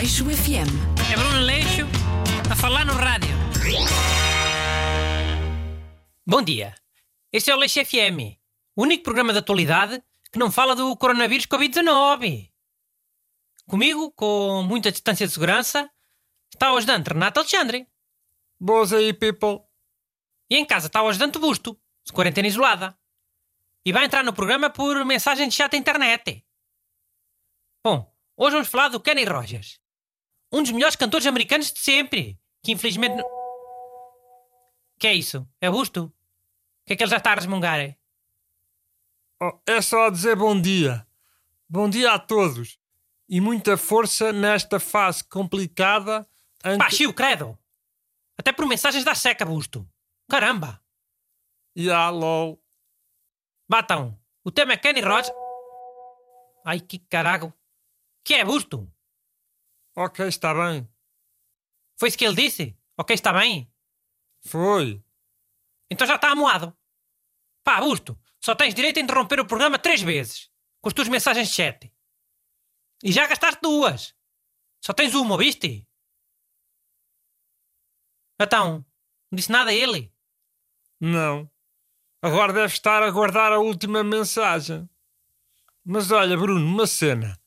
Aleixo FM. É Bruno Leixo a falar no rádio. Bom dia. Este é o Leixo FM, o único programa de atualidade que não fala do coronavírus Covid-19. Comigo, com muita distância de segurança, está o ajudante Renato Alexandre. Boas aí, people. E em casa está o ajudante Busto, de quarentena isolada. E vai entrar no programa por mensagem de chat da internet. Bom, hoje vamos falar do Kenny Rogers. Um dos melhores cantores americanos de sempre. Que infelizmente. não- Que é isso? É Busto? O que é que ele já está a resmungar? é? Oh, é só dizer bom dia. Bom dia a todos. E muita força nesta fase complicada em Pá, chiu, credo! Até por mensagens da seca, Busto. Caramba! Ya, lol. Batam, o tema é Kenny Rogers. Ai, que carago. Que é, Busto? Ok, está bem. Foi isso que ele disse? Ok, está bem? Foi. Então já está amoado. Pá, Busto, só tens direito a interromper o programa três vezes. Com as tuas mensagens de chat. E já gastaste duas. Só tens uma, viste? Então, não disse nada a ele? Não. Agora deve estar a guardar a última mensagem. Mas olha, Bruno, uma cena.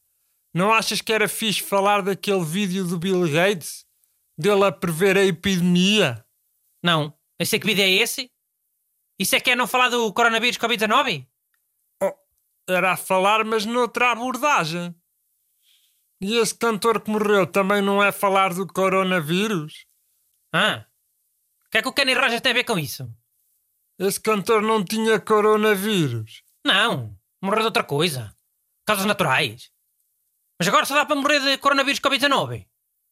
Não achas que era fixe falar daquele vídeo do Bill Gates? Dele a prever a epidemia? Não. Eu sei que vídeo é esse? Isso é que é não falar do coronavírus Covid-19? Oh, era a falar, mas noutra abordagem. E esse cantor que morreu também não é falar do coronavírus? Ah. O que é que o Kenny Rogers tem a ver com isso? Esse cantor não tinha coronavírus. Não. Morreu de outra coisa. Causas naturais. Mas agora só dá para morrer de coronavírus Covid-19.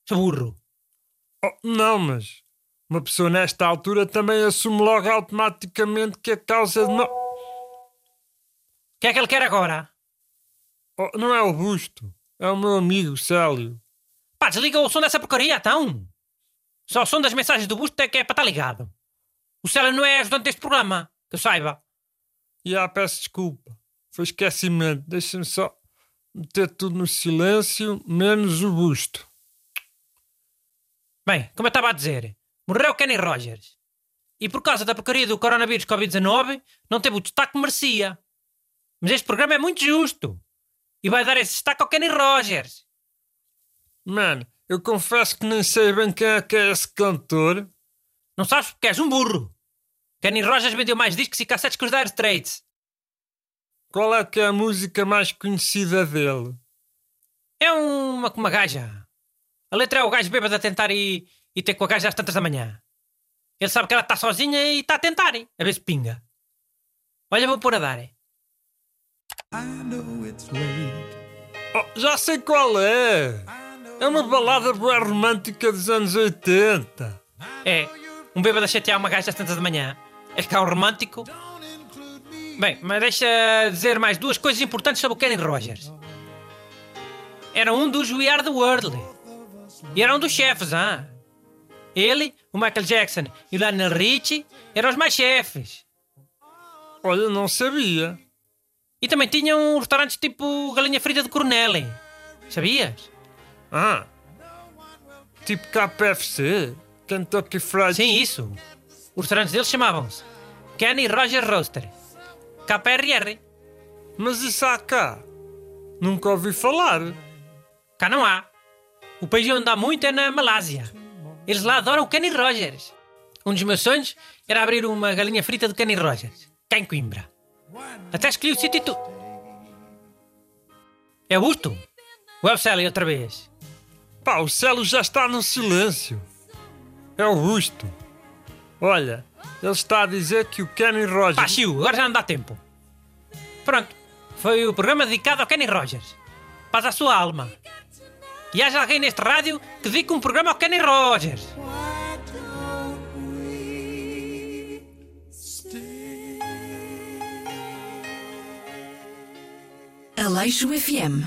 Seu burro. Oh, não, mas uma pessoa nesta altura também assume logo automaticamente que a causa de. O que é que ele quer agora? Oh, não é o busto, é o meu amigo Célio. Pá, desliga o som dessa porcaria, então. Só o som das mensagens do busto é que é para estar ligado. O Célio não é ajudante deste programa, que eu saiba. E ah, peço desculpa, foi esquecimento. Deixa-me só meter tudo no silêncio, menos o busto. Bem, como eu estava a dizer, morreu Kenny Rogers. E por causa da porcaria do coronavírus Covid-19, não teve o destaque que merecia. Mas este programa é muito justo. E vai dar esse destaque ao Kenny Rogers. Mano, eu confesso que nem sei bem quem é que é esse cantor. Não sabes porque és um burro. Kenny Rogers vendeu mais discos e cassetes que os Dire Straits. Qual é que é a música mais conhecida dele? É uma, uma gaja. A letra é o gajo bêbado a tentar ir, ir ter com a gaja às tantas da manhã. Ele sabe que ela está sozinha e está a tentar, hein? a ver se pinga. Olha, vou pôr a dar. hein? Oh, já sei qual é! É uma balada boa romântica dos anos 80. É, um bêbado a chatear uma gaja às tantas da manhã. É cá um romântico. Bem, mas deixa dizer mais duas coisas importantes sobre o Kenny Rogers. Era um dos We Are The World. E era um dos chefes, ah. Ele, o Michael Jackson e o Lionel Richie eram os mais chefes. Olha, não sabia. E também tinham restaurantes tipo Galinha Frita de Coronel. Sabias? Ah, tipo KFC, Kentucky Fried Sim, isso. Os restaurantes deles chamavam-se Kenny Rogers Roaster. KRR. Mas isso há cá. Nunca ouvi falar. Cá não há. O país onde há muito é na Malásia. Eles lá adoram o Kenny Rogers. Um dos meus sonhos era abrir uma galinha frita do Kenny Rogers, cá em Coimbra. Até escolhi o sítio e tudo. É o Busto? Ou é o Célio outra vez? Pá, o Célio já está no silêncio. É o Busto. Olha, ele está a dizer que o Kenny Rogers. Pá, Chiu, agora já não dá tempo. Pronto, foi o programa dedicado ao Kenny Rogers. Paz à sua alma. E haja alguém neste rádio que dedique um programa ao Kenny Rogers. Aleixo FM.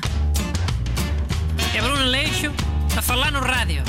É Bruno Leixo a falar no rádio.